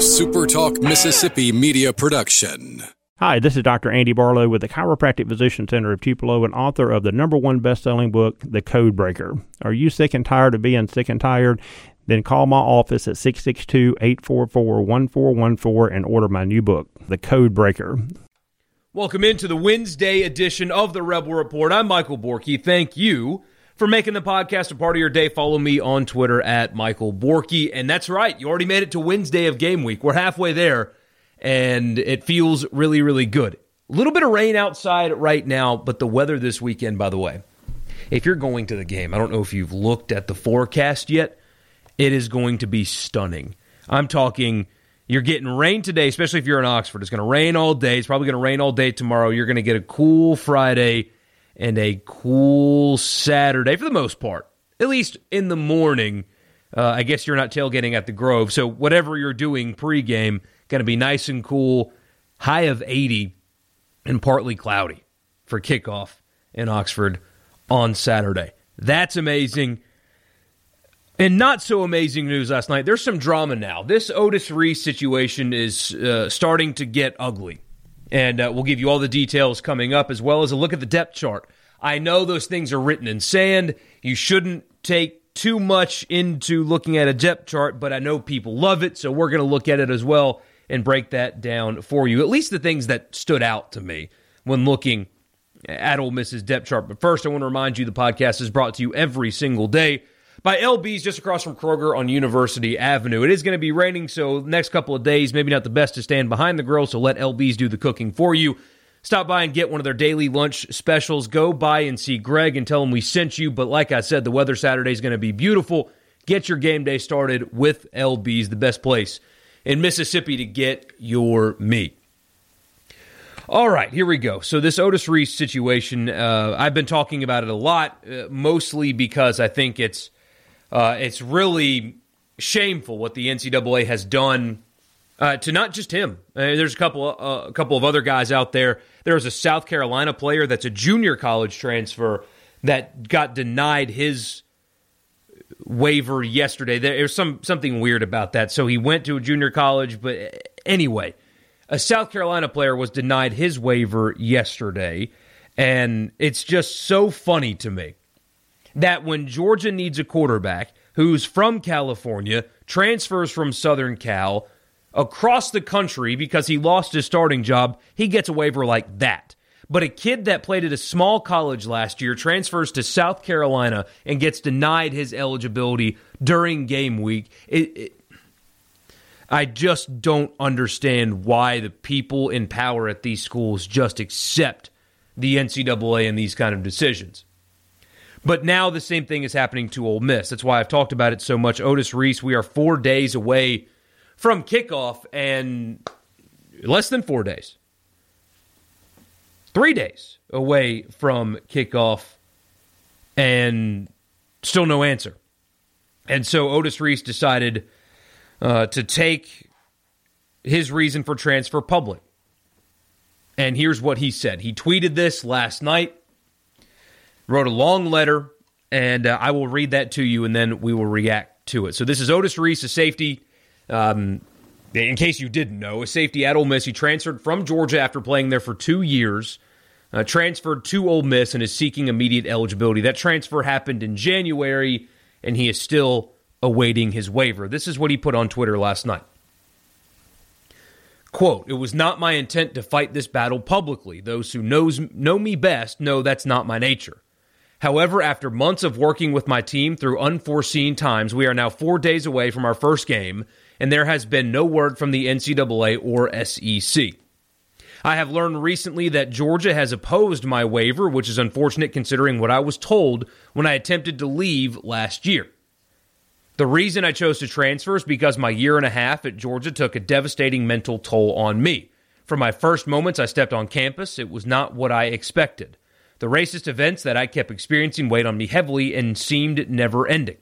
SuperTalk Mississippi media production. Hi, this is Dr. Andy Barlow with the Chiropractic Physician Center of Tupelo and author of the number one best-selling book, The Code Breaker. Are you sick and tired of being sick and tired? Then call my office at 662-844-1414 and order my new book, The Code Breaker. Welcome into the Wednesday edition of the Rebel Report. I'm Michael Borky. Thank you for making the podcast a part of your day. Follow me on Twitter at Michael Borky. And that's right, you already made it to Wednesday of game week. We're halfway there, and it feels really, really good. A little bit of rain outside right now, but the weather this weekend, by the way, if you're going to the game, I don't know if you've looked at the forecast yet, it is going to be stunning. I'm talking you're getting rain today, especially if you're in Oxford. It's going to rain all day. It's probably going to rain all day tomorrow. You're going to get a cool Friday and a cool Saturday for the most part, at least in the morning. Uh, I guess you're not tailgating at the Grove, so whatever you're doing pregame, going to be nice and cool. High of 80 and partly cloudy for kickoff in Oxford on Saturday. That's amazing. And not so amazing news last night. There's some drama now. This Otis Reese situation is uh, starting to get ugly. And uh, we'll give you all the details coming up, as well as a look at the depth chart. I know those things are written in sand. You shouldn't take too much into looking at a depth chart, but I know people love it. So we're going to look at it as well and break that down for you. At least the things that stood out to me when looking at Ole Miss's depth chart. But first, I want to remind you the podcast is brought to you every single day by LB's just across from Kroger on University Avenue. It is going to be raining, so next couple of days, maybe not the best to stand behind the grill, so let LB's do the cooking for you. Stop by and get one of their daily lunch specials. Go by and see Greg and tell him we sent you. But like I said, the weather Saturday is going to be beautiful. Get your game day started with LB's, the best place in Mississippi to get your meat. All right, here we go. So this Otis Reese situation, uh, I've been talking about it a lot, uh, mostly because I think it's uh, it's really shameful what the NCAA has done uh, to not just him. Uh, there's a couple uh, a couple of other guys out there. There was a South Carolina player that's a junior college transfer that got denied his waiver yesterday. There's some something weird about that. So he went to a junior college, but anyway, a South Carolina player was denied his waiver yesterday, and it's just so funny to me that when Georgia needs a quarterback who's from California, transfers from Southern Cal across the country because he lost his starting job, he gets a waiver like that. But a kid that played at a small college last year transfers to South Carolina and gets denied his eligibility during game week. It, it, I just don't understand why the people in power at these schools just accept the NCAA and these kind of decisions. But now the same thing is happening to Ole Miss. That's why I've talked about it so much. Otis Reese, we are four days away from kickoff and less than four days, three days away from kickoff and still no answer. And so Otis Reese decided uh, to take his reason for transfer public. And here's what he said. He tweeted this last night wrote a long letter, and uh, I will read that to you, and then we will react to it. So this is Otis Reese, a safety. Um, in case you didn't know, a safety at Ole Miss. He transferred from Georgia after playing there for two years. Uh, transferred to Ole Miss and is seeking immediate eligibility. That transfer happened in January, and he is still awaiting his waiver. This is what he put on Twitter last night. Quote, it was not my intent to fight this battle publicly. Those who knows, know me best know that's not my nature. However, after months of working with my team through unforeseen times, we are now four days away from our first game, and there has been no word from the NCAA or SEC. I have learned recently that Georgia has opposed my waiver, which is unfortunate considering what I was told when I attempted to leave last year. The reason I chose to transfer is because my year and a half at Georgia took a devastating mental toll on me. From my first moments I stepped on campus, it was not what I expected. The racist events that I kept experiencing weighed on me heavily and seemed never ending.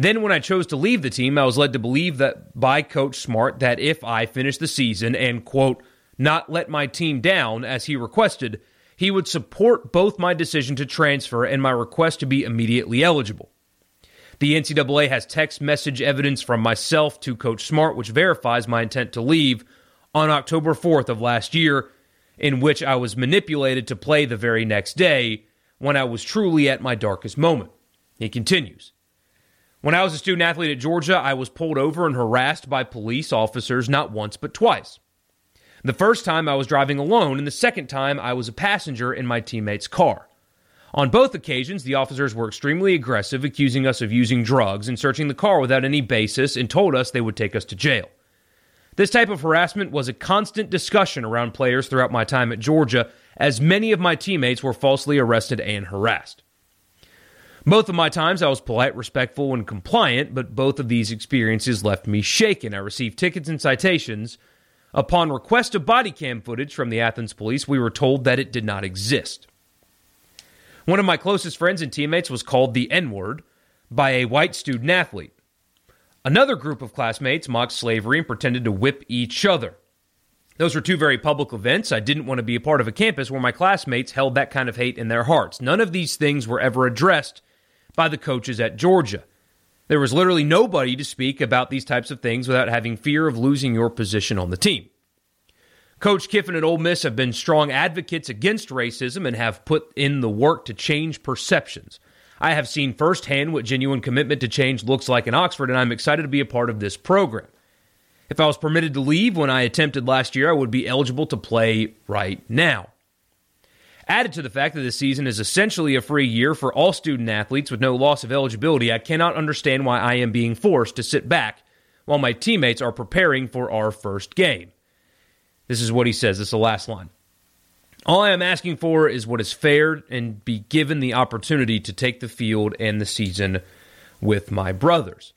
Then, when I chose to leave the team, I was led to believe that by Coach Smart that if I finished the season and, quote, not let my team down as he requested, he would support both my decision to transfer and my request to be immediately eligible. The NCAA has text message evidence from myself to Coach Smart, which verifies my intent to leave on October 4th of last year, in which I was manipulated to play the very next day when I was truly at my darkest moment. He continues. When I was a student athlete at Georgia, I was pulled over and harassed by police officers not once but twice. The first time I was driving alone, and the second time I was a passenger in my teammate's car. On both occasions, the officers were extremely aggressive, accusing us of using drugs and searching the car without any basis and told us they would take us to jail. This type of harassment was a constant discussion around players throughout my time at Georgia, as many of my teammates were falsely arrested and harassed. Both of my times I was polite, respectful, and compliant, but both of these experiences left me shaken. I received tickets and citations. Upon request of body cam footage from the Athens police, we were told that it did not exist. One of my closest friends and teammates was called the N word by a white student athlete. Another group of classmates mocked slavery and pretended to whip each other. Those were two very public events. I didn't want to be a part of a campus where my classmates held that kind of hate in their hearts. None of these things were ever addressed by the coaches at Georgia. There was literally nobody to speak about these types of things without having fear of losing your position on the team. Coach Kiffin and Ole Miss have been strong advocates against racism and have put in the work to change perceptions. I have seen firsthand what genuine commitment to change looks like in Oxford, and I'm excited to be a part of this program. If I was permitted to leave when I attempted last year, I would be eligible to play right now. Added to the fact that this season is essentially a free year for all student athletes with no loss of eligibility, I cannot understand why I am being forced to sit back while my teammates are preparing for our first game. This is what he says. This is the last line. All I am asking for is what is fair and be given the opportunity to take the field and the season with my brothers.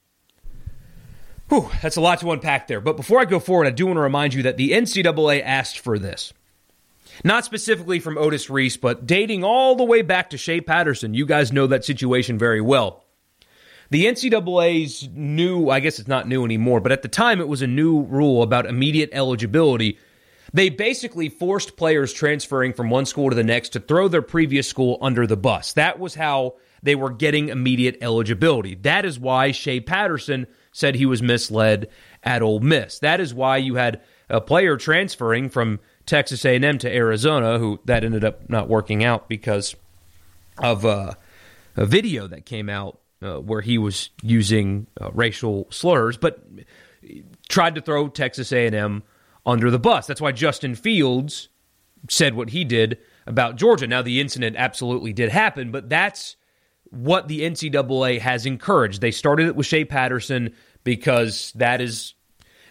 Whew, that's a lot to unpack there. But before I go forward, I do want to remind you that the NCAA asked for this. Not specifically from Otis Reese, but dating all the way back to Shea Patterson. You guys know that situation very well. The NCAA's new, I guess it's not new anymore, but at the time it was a new rule about immediate eligibility. They basically forced players transferring from one school to the next to throw their previous school under the bus. That was how they were getting immediate eligibility. That is why Shea Patterson said he was misled at Ole Miss. That is why you had a player transferring from Texas A&M to Arizona, who that ended up not working out because of uh, a video that came out uh, where he was using uh, racial slurs, but tried to throw Texas A&M under the bus. That's why Justin Fields said what he did about Georgia. Now the incident absolutely did happen, but that's what the NCAA has encouraged. They started it with Shea Patterson because that is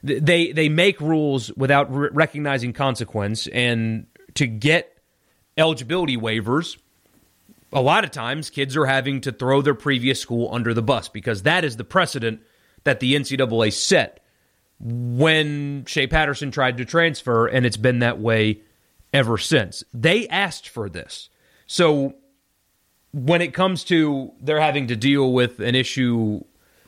they they make rules without re- recognizing consequence, and to get eligibility waivers, a lot of times kids are having to throw their previous school under the bus because that is the precedent that the NCAA set when Shea Patterson tried to transfer, and it's been that way ever since. They asked for this. So when it comes to they're having to deal with an issue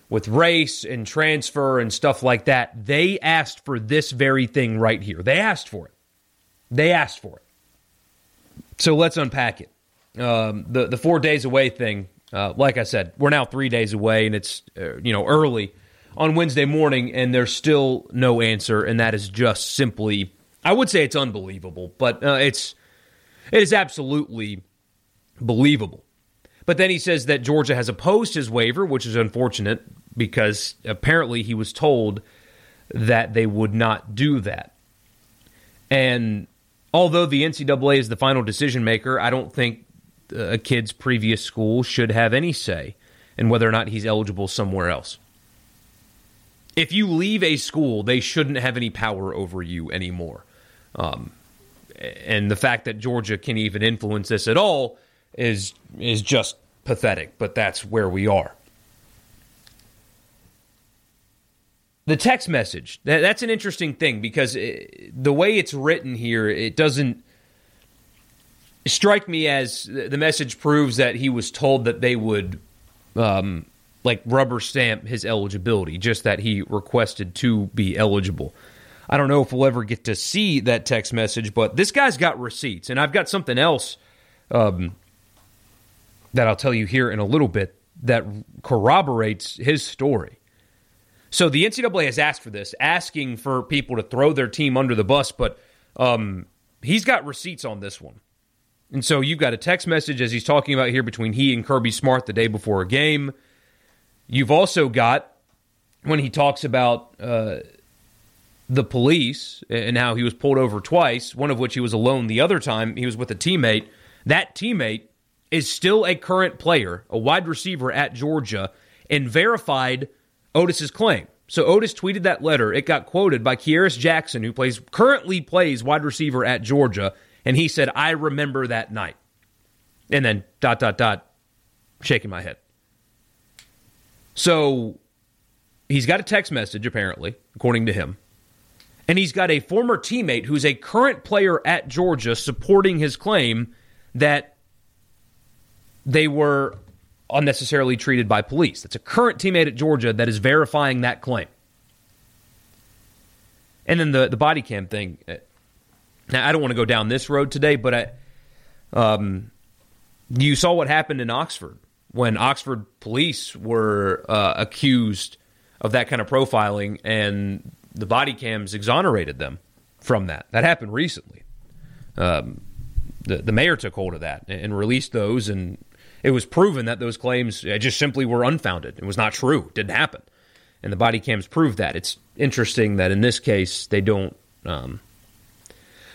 with race and transfer and stuff like that, they asked for this very thing right here. They asked for it. They asked for it. So let's unpack it. Um, the the four days away thing, uh, like I said, we're now three days away, and it's uh, you know early on Wednesday morning, and there's still no answer, and that is just simply, I would say it's unbelievable, but uh, it's it is absolutely believable. But then he says that Georgia has opposed his waiver, which is unfortunate because apparently he was told that they would not do that. And although the NCAA is the final decision maker, I don't think a kid's previous school should have any say in whether or not he's eligible somewhere else. If you leave a school, they shouldn't have any power over you anymore. Um, and the fact that Georgia can even influence this at all is is just pathetic. But that's where we are. The text message, that, that's an interesting thing because it, the way it's written here, it doesn't strike me as the message proves that he was told that they would um, like rubber stamp his eligibility, just that he requested to be eligible. I don't know if we'll ever get to see that text message, but this guy's got receipts, and I've got something else um, that I'll tell you here in a little bit that corroborates his story. So the NCAA has asked for this, asking for people to throw their team under the bus, but um, he's got receipts on this one. And so you've got a text message as he's talking about here between he and Kirby Smart the day before a game. You've also got when he talks about uh, the police and how he was pulled over twice, one of which he was alone the other time he was with a teammate. That teammate is still a current player, a wide receiver at Georgia, and verified Otis's claim. So Otis tweeted that letter. It got quoted by Kearis Jackson, who plays currently plays wide receiver at Georgia, and he said, "I remember that night." And then dot dot dot, shaking my head. So he's got a text message apparently, according to him, and he's got a former teammate who's a current player at Georgia supporting his claim that they were unnecessarily treated by police. That's a current teammate at Georgia that is verifying that claim. And then the, the body cam thing. Uh, now, I don't want to go down this road today, but I, um, you saw what happened in Oxford when Oxford police were uh, accused of that kind of profiling, and the body cams exonerated them from that. That happened recently. Um, the, the mayor took hold of that and released those, and it was proven that those claims just simply were unfounded. It was not true. It didn't happen. And the body cams proved that. It's interesting that in this case they don't um,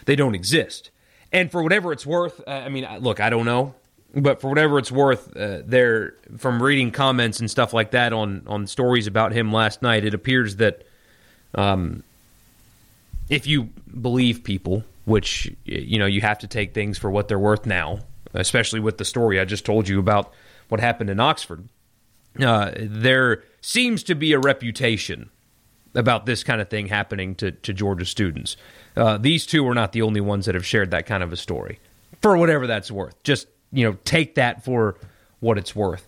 they don't exist. And for whatever it's worth, uh, I mean, look, I don't know, but for whatever it's worth, uh, there from reading comments and stuff like that on on stories about him last night, it appears that um, if you believe people, which you know you have to take things for what they're worth now, especially with the story I just told you about what happened in Oxford. Uh, there seems to be a reputation about this kind of thing happening to, to Georgia students. Uh, these two are not the only ones that have shared that kind of a story, for whatever that's worth. Just you know, take that for what it's worth.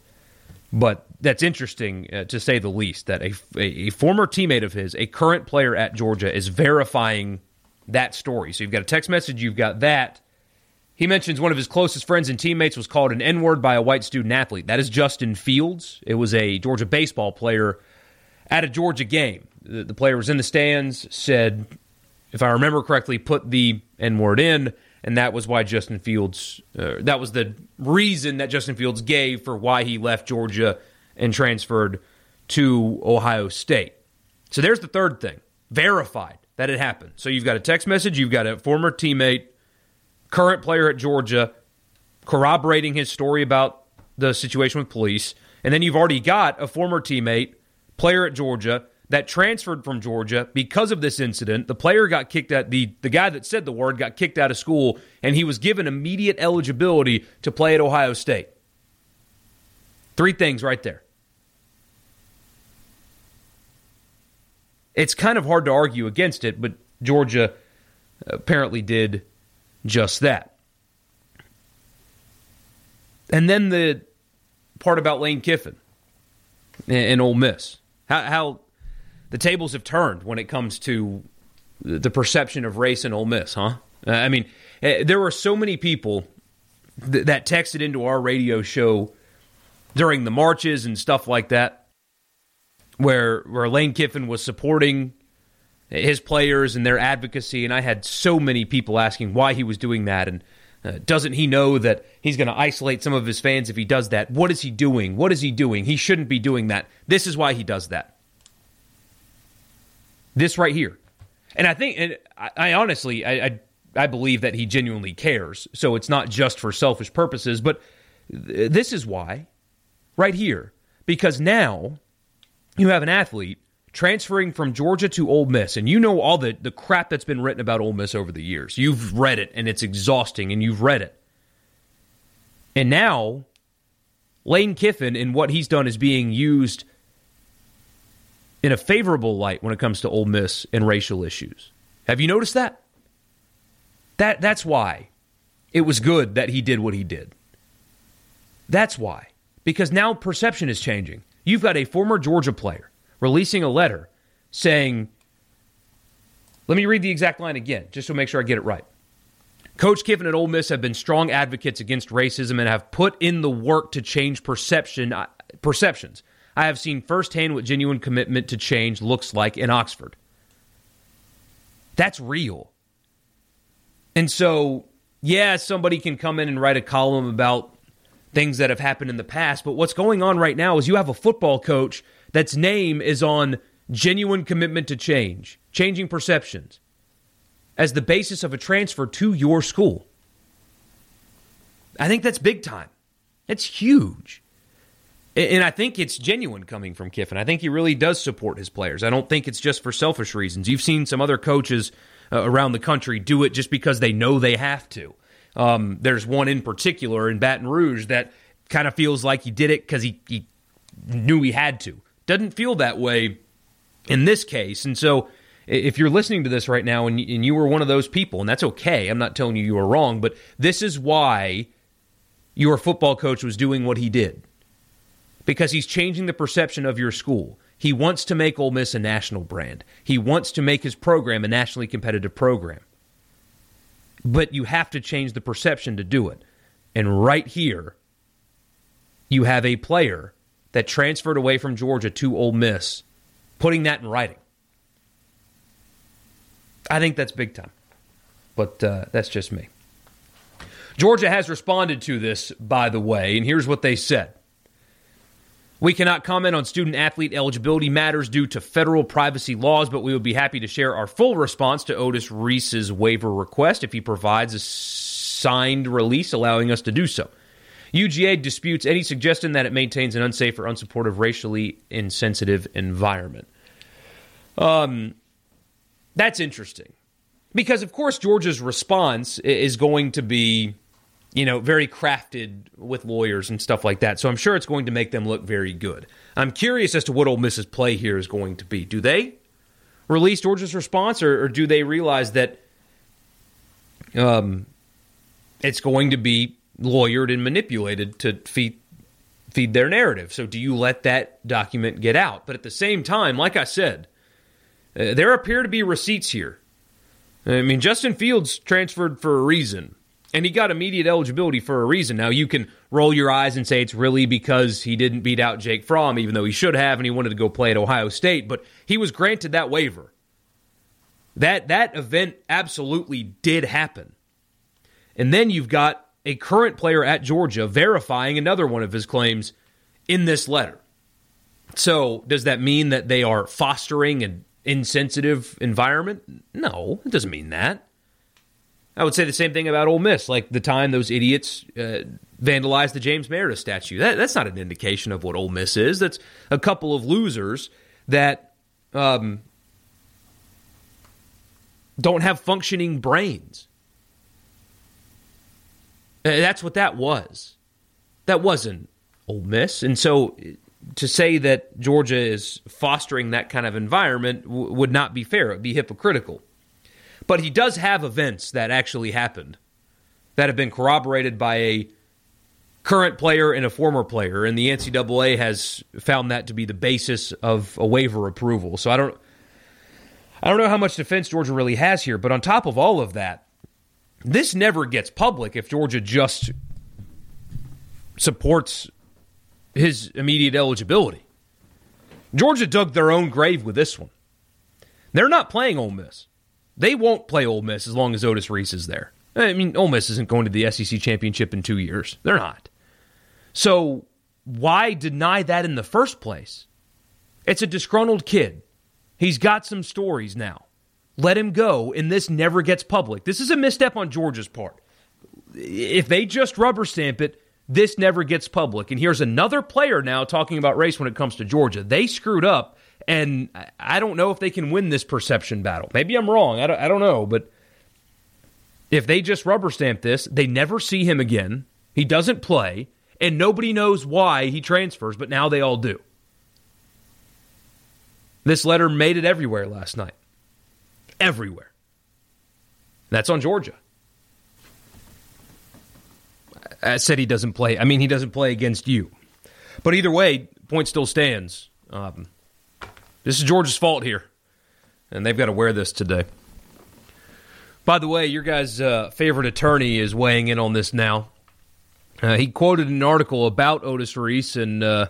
But that's interesting uh, to say the least. That a, a former teammate of his, a current player at Georgia, is verifying that story. So you've got a text message, you've got that. He mentions one of his closest friends and teammates was called an N word by a white student athlete. That is Justin Fields. It was a Georgia baseball player at a Georgia game. The, the player was in the stands, said, if I remember correctly, put the N word in, and that was why Justin Fields, uh, that was the reason that Justin Fields gave for why he left Georgia and transferred to Ohio State. So there's the third thing verified that it happened. So you've got a text message, you've got a former teammate current player at Georgia, corroborating his story about the situation with police. And then you've already got a former teammate, player at Georgia, that transferred from Georgia because of this incident. The player got kicked out, the, the guy that said the word got kicked out of school, and he was given immediate eligibility to play at Ohio State. Three things right there. It's kind of hard to argue against it, but Georgia apparently did just that. And then the part about Lane Kiffin and, Ole Miss. How, how, the tables have turned when it comes to the perception of race in Ole Miss, huh? I mean, eh, there were so many people th- that texted into our radio show during the marches and stuff like that, where where Lane Kiffin was supporting his players and their advocacy. And I had so many people asking why he was doing that. And uh, doesn't he know that he's going to isolate some of his fans if he does that? What is he doing? What is he doing? He shouldn't be doing that. This is why he does that. This right here. And I think, and I, I honestly, I, I, I believe that he genuinely cares. So it's not just for selfish purposes, but th- this is why, right here, because now you have an athlete transferring from Georgia to Ole Miss, and you know all the, the crap that's been written about Ole Miss over the years. You've read it, and it's exhausting, and you've read it. And now, Lane Kiffin and what he's done is being used in a favorable light when it comes to Ole Miss and racial issues. Have you noticed that? That that's why it was good that he did what he did. That's why. Because now perception is changing. You've got a former Georgia player releasing a letter saying, let me read the exact line again, just to make sure I get it right. Coach Kiffin and Ole Miss have been strong advocates against racism and have put in the work to change perception. Uh, perceptions. I have seen firsthand what genuine commitment to change looks like in Oxford. That's real. And so, yeah, somebody can come in and write a column about things that have happened in the past, but what's going on right now is you have a football coach that's name is on genuine commitment to change, changing perceptions as the basis of a transfer to your school. I think that's big time. That's huge. And I think it's genuine coming from Kiffin. I think he really does support his players. I don't think it's just for selfish reasons. You've seen some other coaches uh, around the country do it just because they know they have to. Um, there's one in particular in Baton Rouge that kind of feels like he did it because he, he knew he had to. Doesn't feel that way in this case. And so if you're listening to this right now and, and you were one of those people, and that's okay, I'm not telling you you were wrong, but this is why your football coach was doing what he did. Because he's changing the perception of your school. He wants to make Ole Miss a national brand. He wants to make his program a nationally competitive program. But you have to change the perception to do it. And right here, you have a player that transferred away from Georgia to Ole Miss, putting that in writing. I think that's big time. But uh, that's just me. Georgia has responded to this, by the way, and here's what they said. We cannot comment on student athlete eligibility matters due to federal privacy laws, but we would be happy to share our full response to Otis Reese's waiver request if he provides a signed release allowing us to do so. UGA disputes any suggestion that it maintains an unsafe or unsupportive, racially insensitive environment. Um, that's interesting because, of course, Georgia's response is going to be you know, very crafted with lawyers and stuff like that. So I'm sure it's going to make them look very good. I'm curious as to what Ole Miss's play here is going to be. Do they release Georgia's response, or, or do they realize that um, it's going to be lawyered and manipulated to feed feed their narrative? So do you let that document get out? But at the same time, like I said, uh, there appear to be receipts here. I mean, Justin Fields transferred for a reason. And he got immediate eligibility for a reason. Now, you can roll your eyes and say it's really because he didn't beat out Jake Fromm, even though he should have, and he wanted to go play at Ohio State, but he was granted that waiver. That, that event absolutely did happen. And then you've got a current player at Georgia verifying another one of his claims in this letter. So, does that mean that they are fostering an insensitive environment? No, it doesn't mean that. I would say the same thing about Ole Miss, like the time those idiots uh, vandalized the James Meredith statue. That, that's not an indication of what Ole Miss is. That's a couple of losers that um, don't have functioning brains. Uh, that's what that was. That wasn't Ole Miss. And so to say that Georgia is fostering that kind of environment w- would not be fair. It would be hypocritical. But he does have events that actually happened that have been corroborated by a current player and a former player, and the NCAA has found that to be the basis of a waiver approval. So I don't, I don't know how much defense Georgia really has here. But on top of all of that, this never gets public if Georgia just supports his immediate eligibility. Georgia dug their own grave with this one. They're not playing Ole Miss. They won't play Ole Miss as long as Otis Reese is there. I mean, Ole Miss isn't going to the SEC championship in two years. They're not. So why deny that in the first place? It's a disgruntled kid. He's got some stories now. Let him go, and this never gets public. This is a misstep on Georgia's part. If they just rubber stamp it, this never gets public. And here's another player now talking about race when it comes to Georgia. They screwed up and I don't know if they can win this perception battle. Maybe I'm wrong. I don't, I don't know. But if they just rubber stamp this, they never see him again. He doesn't play, and nobody knows why he transfers, but now they all do. This letter made it everywhere last night. Everywhere. That's on Georgia. I said he doesn't play. I mean, he doesn't play against you. But either way, point still stands. Um, this is Georgia's fault here, and they've got to wear this today. By the way, your guys' uh, favorite attorney is weighing in on this now. Uh, he quoted an article about Otis Reese and uh,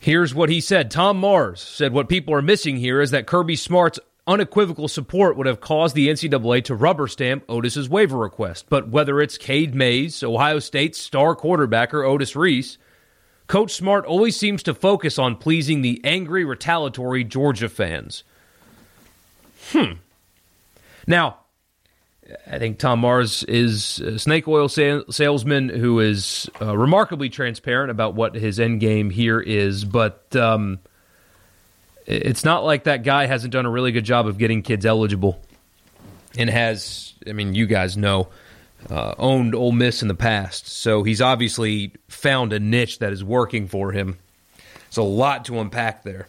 Here's what he said. Tom Mars said, What people are missing here is that Kirby Smart's unequivocal support would have caused the NCAA to rubber stamp Otis's waiver request. But whether it's Cade Mays, Ohio State's star quarterback, or Otis Reese, Coach Smart always seems to focus on pleasing the angry, retaliatory Georgia fans. Hmm. Now, I think Tom Mars is a snake oil salesman who is uh, remarkably transparent about what his end game here is, but um, it's not like that guy hasn't done a really good job of getting kids eligible and has, I mean, you guys know, uh, owned Ole Miss in the past. So he's obviously found a niche that is working for him. It's a lot to unpack there.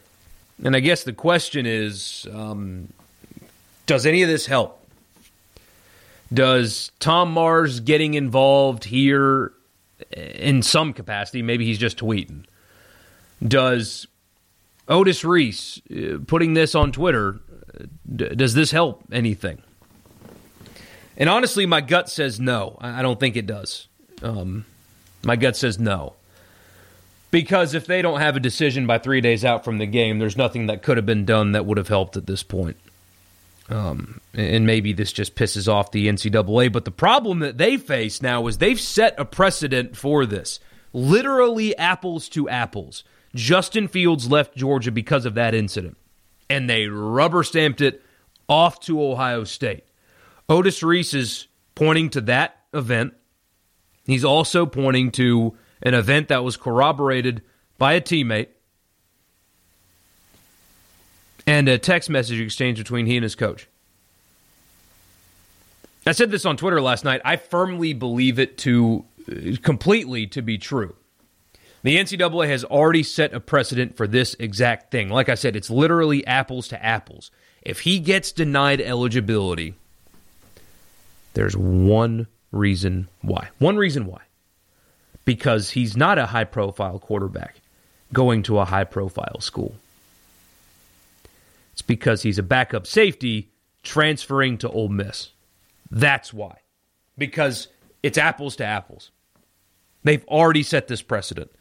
And I guess the question is um, does any of this help? Does Tom Mars getting involved here in some capacity, maybe he's just tweeting, does Otis Reese uh, putting this on Twitter, does this help anything? And honestly, my gut says no. I, don't think it does. Um, my gut says no. Because if they don't have a decision by three days out from the game, there's nothing that could have been done that would have helped at this point. Um, and maybe this just pisses off the NCAA. But the problem that they face now is they've set a precedent for this literally apples to apples. Justin Fields left Georgia because of that incident, and they rubber stamped it off to Ohio State. Otis Reese is pointing to that event. He's also pointing to an event that was corroborated by a teammate and a text message exchange between he and his coach. I said this on Twitter last night. I firmly believe it to uh, completely to be true. The NCAA has already set a precedent for this exact thing. Like I said, it's literally apples to apples. If he gets denied eligibility, there's one reason why. One reason why. Because he's not a high profile quarterback going to a high profile school. It's because he's a backup safety transferring to Ole Miss. That's why. Because it's apples to apples. They've already set this precedent.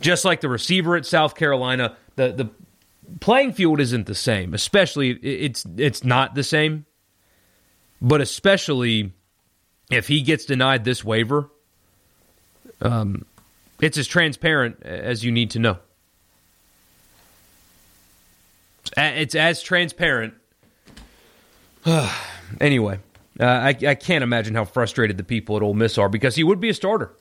Just like the receiver at South Carolina, the the playing field isn't the same. Especially it's it's not the same. But especially if he gets denied this waiver, um, it's as transparent as you need to know. It's as transparent. anyway, uh, I, I can't imagine how frustrated the people at Ole Miss are because he would be a starter.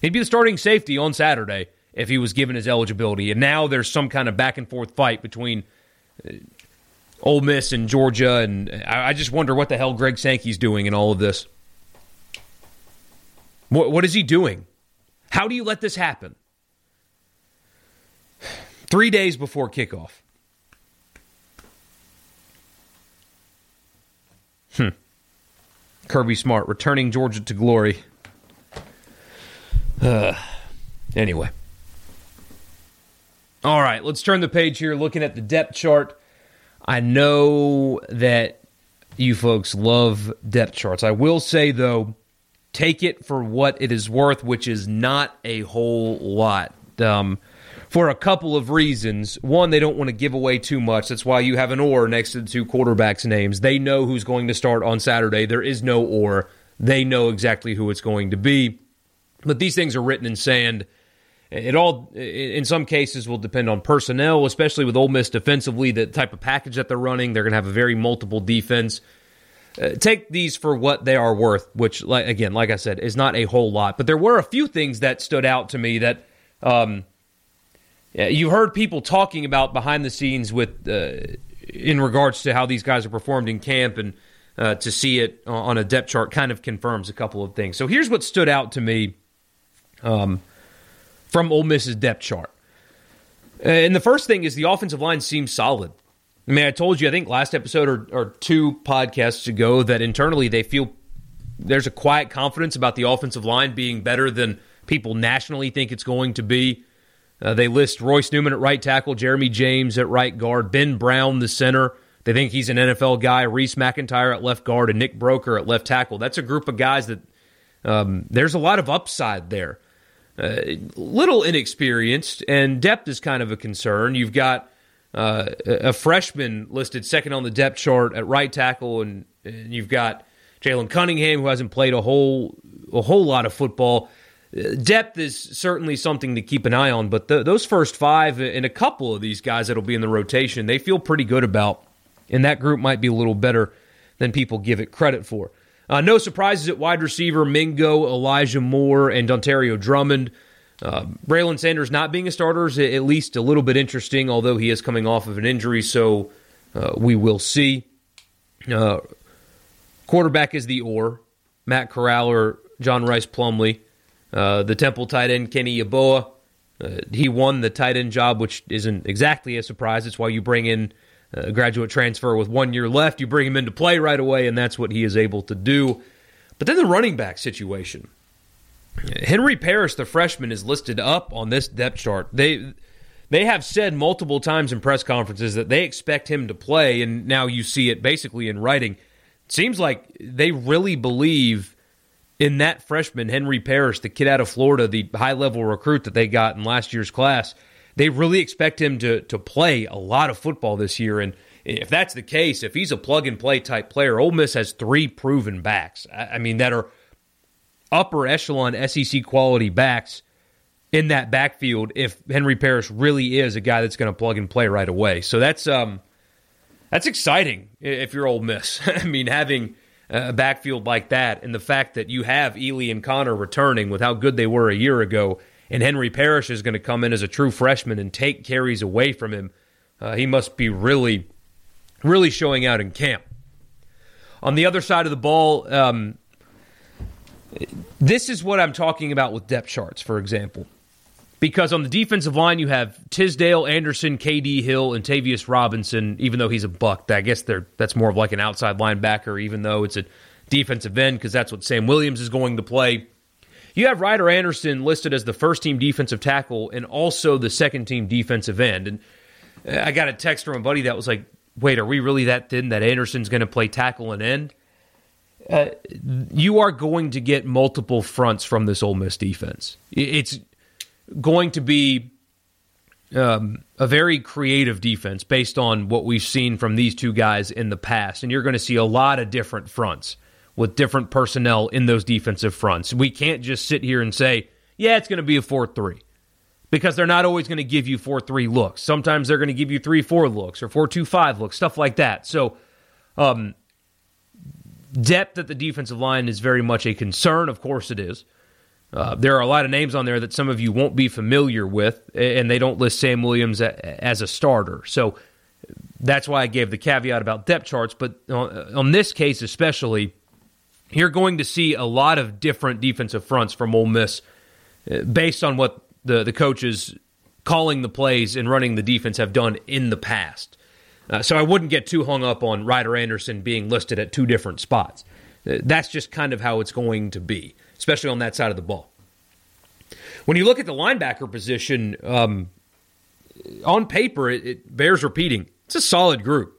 He'd be the starting safety on Saturday if he was given his eligibility. And now there's some kind of back and forth fight between uh, Ole Miss and Georgia. And I, I, just wonder what the hell Greg Sankey's doing in all of this. What, what is he doing? How do you let this happen? Three days before kickoff. Hmm. Kirby Smart returning Georgia to glory. Uh, anyway. All right, let's turn the page here looking at the depth chart. I know that you folks love depth charts. I will say, though, take it for what it is worth, which is not a whole lot. Um, for a couple of reasons. One, they don't want to give away too much. That's why you have an or next to the two quarterbacks' names. They know who's going to start on Saturday. There is no or. They know exactly who it's going to be. But these things are written in sand. It all, in some cases, will depend on personnel, especially with Ole Miss defensively, the type of package that they're running. They're going to have a very multiple defense. Uh, take these for what they are worth, which, like, again, like I said, is not a whole lot. But there were a few things that stood out to me that um, you heard people talking about behind the scenes with uh, in regards to how these guys are performed in camp and uh, to see it on a depth chart kind of confirms a couple of things. So here's what stood out to me um, from Ole Miss's depth chart. Uh, and the first thing is the offensive line seems solid. I mean, I told you, I think last episode or, or two podcasts ago that internally they feel there's a quiet confidence about the offensive line being better than people nationally think it's going to be. Uh, they list Royce Newman at right tackle, Jeremy James at right guard, Ben Brown, the center. They think he's an NFL guy, Reese McIntyre at left guard, and Nick Broeker at left tackle. That's a group of guys that um, there's a lot of upside there. Uh, little inexperienced, and depth is kind of a concern. You've got uh, a freshman listed second on the depth chart at right tackle, and, and you've got Jalen Cunningham, who hasn't played a whole a whole lot of football. Uh, depth is certainly something to keep an eye on, but the, those first five and a couple of these guys that'll be in the rotation, they feel pretty good about, and that group might be a little better than people give it credit for. Uh, no surprises at wide receiver: Mingo, Elijah Moore, and Dontario Drummond. Uh, Braylon Sanders not being a starter is at least a little bit interesting, although he is coming off of an injury, so uh, we will see. Uh, quarterback is the or Matt Corral or John Rhys Plumlee. Uh, the Temple tight end Kenny Yeboah. Uh, he won the tight end job, which isn't exactly a surprise. It's why you bring in Uh, a graduate transfer with one year left. You bring him into play right away, and that's what he is able to do. But then the running back situation. Henry Parrish, the freshman, is listed up on this depth chart. They they have said multiple times in press conferences that they expect him to play, and now you see it basically in writing. It seems like they really believe in that freshman, Henry Parrish, the kid out of Florida, the high level recruit that they got in last year's class. They really expect him to to play a lot of football this year, and if that's the case, if he's a plug and play type player, Ole Miss has three proven backs. I mean, that are upper echelon SEC quality backs in that backfield if Henry Parrish really is a guy that's going to plug and play right away. So that's um that's exciting if you're Ole Miss. I mean, having a backfield like that and the fact that you have Ealy and Conner returning with how good they were a year ago, and Henry Parrish is going to come in as a true freshman and take carries away from him. Uh, he must be really, really showing out in camp. On the other side of the ball, um, this is what I'm talking about with depth charts, for example. Because on the defensive line, you have Tisdale, Anderson, KD Hill, and Tavius Robinson, even though he's a buck. I guess that's more of like an outside linebacker, even though it's a defensive end, because that's what Sam Williams is going to play. You have Ryder Anderson listed as the first team defensive tackle and also the second team defensive end. And I got a text from a buddy that was like, wait, are we really that thin that Anderson's going to play tackle and end? Uh, you are going to get multiple fronts from this Ole Miss defense. It's going to be um, a very creative defense based on what we've seen from these two guys in the past, and you're going to see a lot of different fronts with different personnel in those defensive fronts. We can't just sit here and say, "Yeah, it's going to be a four-three," because they're not always going to give you four-three looks. Sometimes they're going to give you three-four looks or four-two-five looks, stuff like that. So. Um, Depth at the defensive line is very much a concern. Of course, it is. Uh, there are a lot of names on there that some of you won't be familiar with, and they don't list Sam Williams as a starter. So that's why I gave the caveat about depth charts. But on this case, especially, you're going to see a lot of different defensive fronts from Ole Miss uh, based on what the, the coaches calling the plays and running the defense have done in the past. Uh, so I wouldn't get too hung up on Ryder Anderson being listed at two different spots. Uh, that's just kind of how it's going to be, especially on that side of the ball. When you look at the linebacker position, um, on paper, it, it, bears repeating. It's a solid group.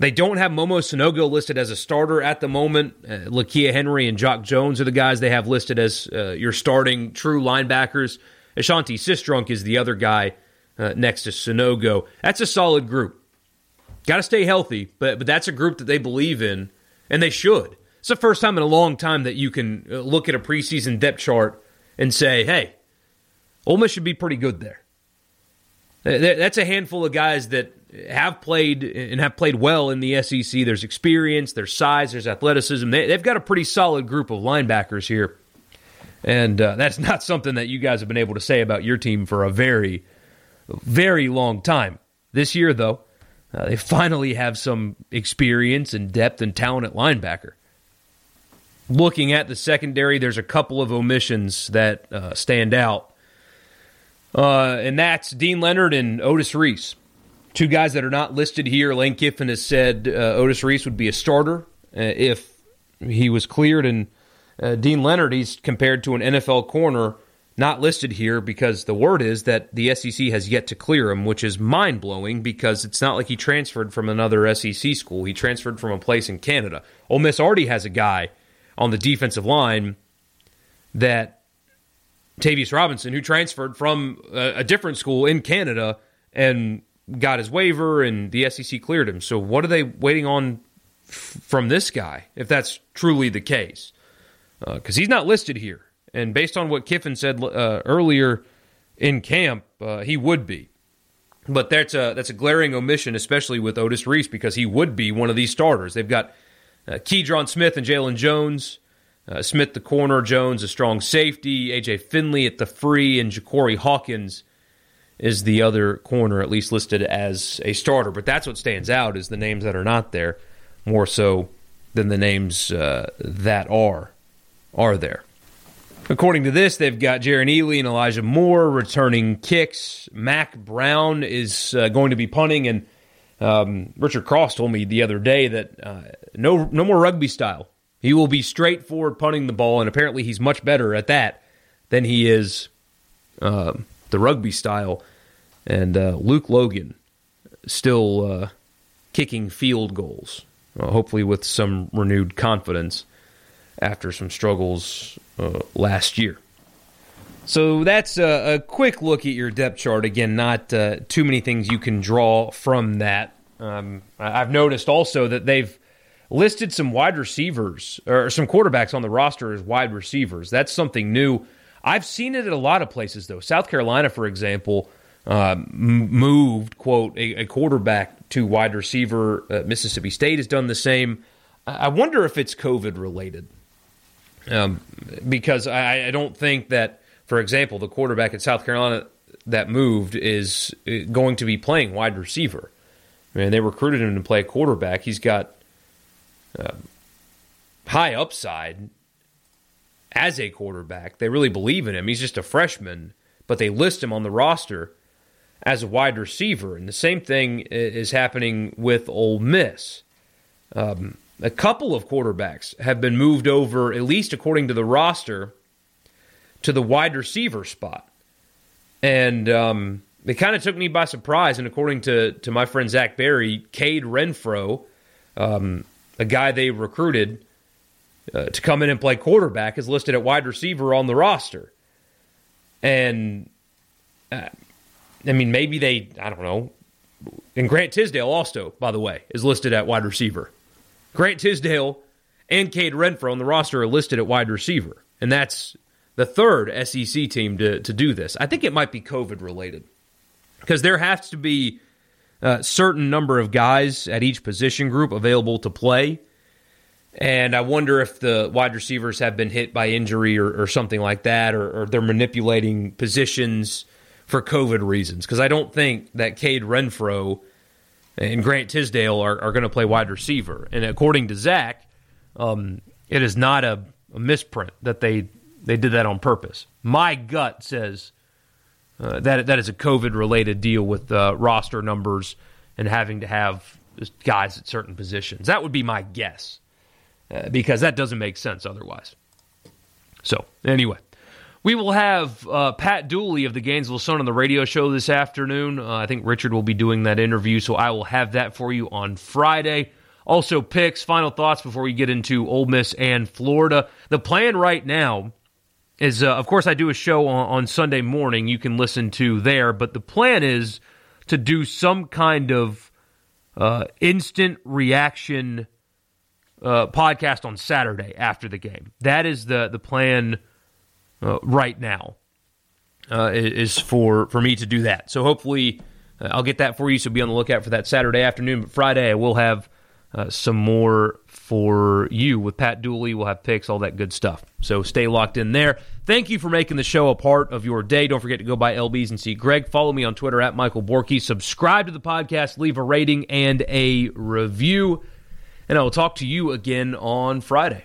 They don't have Momo Sanogo listed as a starter at the moment. Uh, Lakia Henry and Jock Jones are the guys they have listed as uh, your starting true linebackers. Ashanti Sistrunk is the other guy uh, next to Sanogo. That's a solid group. Got to stay healthy, but but that's a group that they believe in, and they should. It's the first time in a long time that you can uh, look at a preseason depth chart and say, "Hey, Ole Miss should be pretty good there." Uh, that's a handful of guys that have played and have played well in the SEC. There's experience, there's size, there's athleticism. They, have got a pretty solid group of linebackers here. And uh, that's not something that you guys have been able to say about your team for a very, very long time. This year, though, uh, they finally have some experience and depth and talent at linebacker. Looking at the secondary, there's a couple of omissions that uh, stand out, uh, and that's Deane Leonard and Otis Reese. Two guys that are not listed here. Lane Kiffin has said uh, Otis Reese would be a starter uh, if he was cleared, and uh, Deane Leonard, he's compared to an NFL corner not listed here because the word is that the SEC has yet to clear him, which is mind blowing because it's not like he transferred from another SEC school. He transferred from a place in Canada. Ole Miss already has a guy on the defensive line that Tavius Robinson, who transferred from a, a different school in Canada and got his waiver, and the SEC cleared him. So, what are they waiting on f- from this guy, if that's truly the case? Because uh, he's not listed here. And based on what Kiffin said uh, earlier in camp, uh, he would be. But that's a that's a glaring omission, especially with Otis Reese, because he would be one of these starters. They've got uh, Keydron Smith and Jalen Jones. Uh, Smith, the corner, Jones, a strong safety, AJ Finley at the free, and Ja'Cory Hawkins is the other corner, at least listed as a starter. But that's what stands out is the names that are not there, more so than the names uh, that are are there. According to this, they've got Jerrion Ealy and Elijah Moore returning kicks. Mac Brown is uh, going to be punting, and um, Richard Cross told me the other day that uh, no no more rugby style. He will be straightforward punting the ball, and apparently he's much better at that than he is uh, the rugby style. And uh, Luke Logan still uh, kicking field goals, uh, hopefully with some renewed confidence after some struggles uh, last year. So that's a, a, quick look at your depth chart. Again, not uh, too many things you can draw from that. Um, I've noticed also that they've listed some wide receivers or some quarterbacks on the roster as wide receivers. That's something new. I've seen it at a lot of places, though. South Carolina, for example, uh, moved, quote, a, a, quarterback to wide receiver. Uh, Mississippi State has done the same. I wonder if it's COVID related um, because I, I, don't think that, for example, the quarterback at South Carolina that moved is uh, going to be playing wide receiver. I mean, they recruited him to play quarterback. He's got uh, high upside as a quarterback. They really believe in him. He's just a freshman, but they list him on the roster as a wide receiver. And the same thing is happening with Ole Miss. Um, a couple of quarterbacks have been moved over, at least according to the roster, to the wide receiver spot. And um, it kind of took me by surprise. And according to, to my friend Zach Berry, Kade Renfro, um, a guy they recruited uh, to come in and play quarterback, is listed at wide receiver on the roster. And uh, I mean, maybe they, I don't know. And Grant Tisdale also, by the way, is listed at wide receiver. Grant Tisdale and Kade Renfro on the roster are listed at wide receiver, and that's the third SEC team to, to do this. I think it might be COVID related because there has to be a certain number of guys at each position group available to play. And I wonder if the wide receivers have been hit by injury or, or something like that, or, or, they're manipulating positions for COVID reasons. Because I don't think that Kade Renfro and Grant Tisdale are, are going to play wide receiver. And according to Zach, um, it is not a, a, misprint that they they did that on purpose. My gut says uh, that that is a COVID related deal with uh, roster numbers and having to have guys at certain positions. That would be my guess uh, because that doesn't make sense otherwise. So anyway. We will have uh, Pat Dooley of the Gainesville Sun on the radio show this afternoon. Uh, I think Richard will be doing that interview, so I will have that for you on Friday. Also, picks, final thoughts before we get into Ole Miss and Florida. The plan right now is, uh, of course, I do a show on, on Sunday morning you can listen to there, but the plan is to do some kind of uh, instant reaction uh, podcast on Saturday after the game. That is the the plan uh, right now uh, is for for me to do that. So hopefully uh, I'll get that for you. So be on the lookout for that Saturday afternoon. But Friday I will have uh, some more for you with Pat Dooley. We'll have picks, all that good stuff. So stay locked in there. Thank you for making the show a part of your day. Don't forget to go by LBs and see Greg. Follow me on Twitter at Michael Borky. Subscribe to the podcast. Leave a rating and a review. And I will talk to you again on Friday.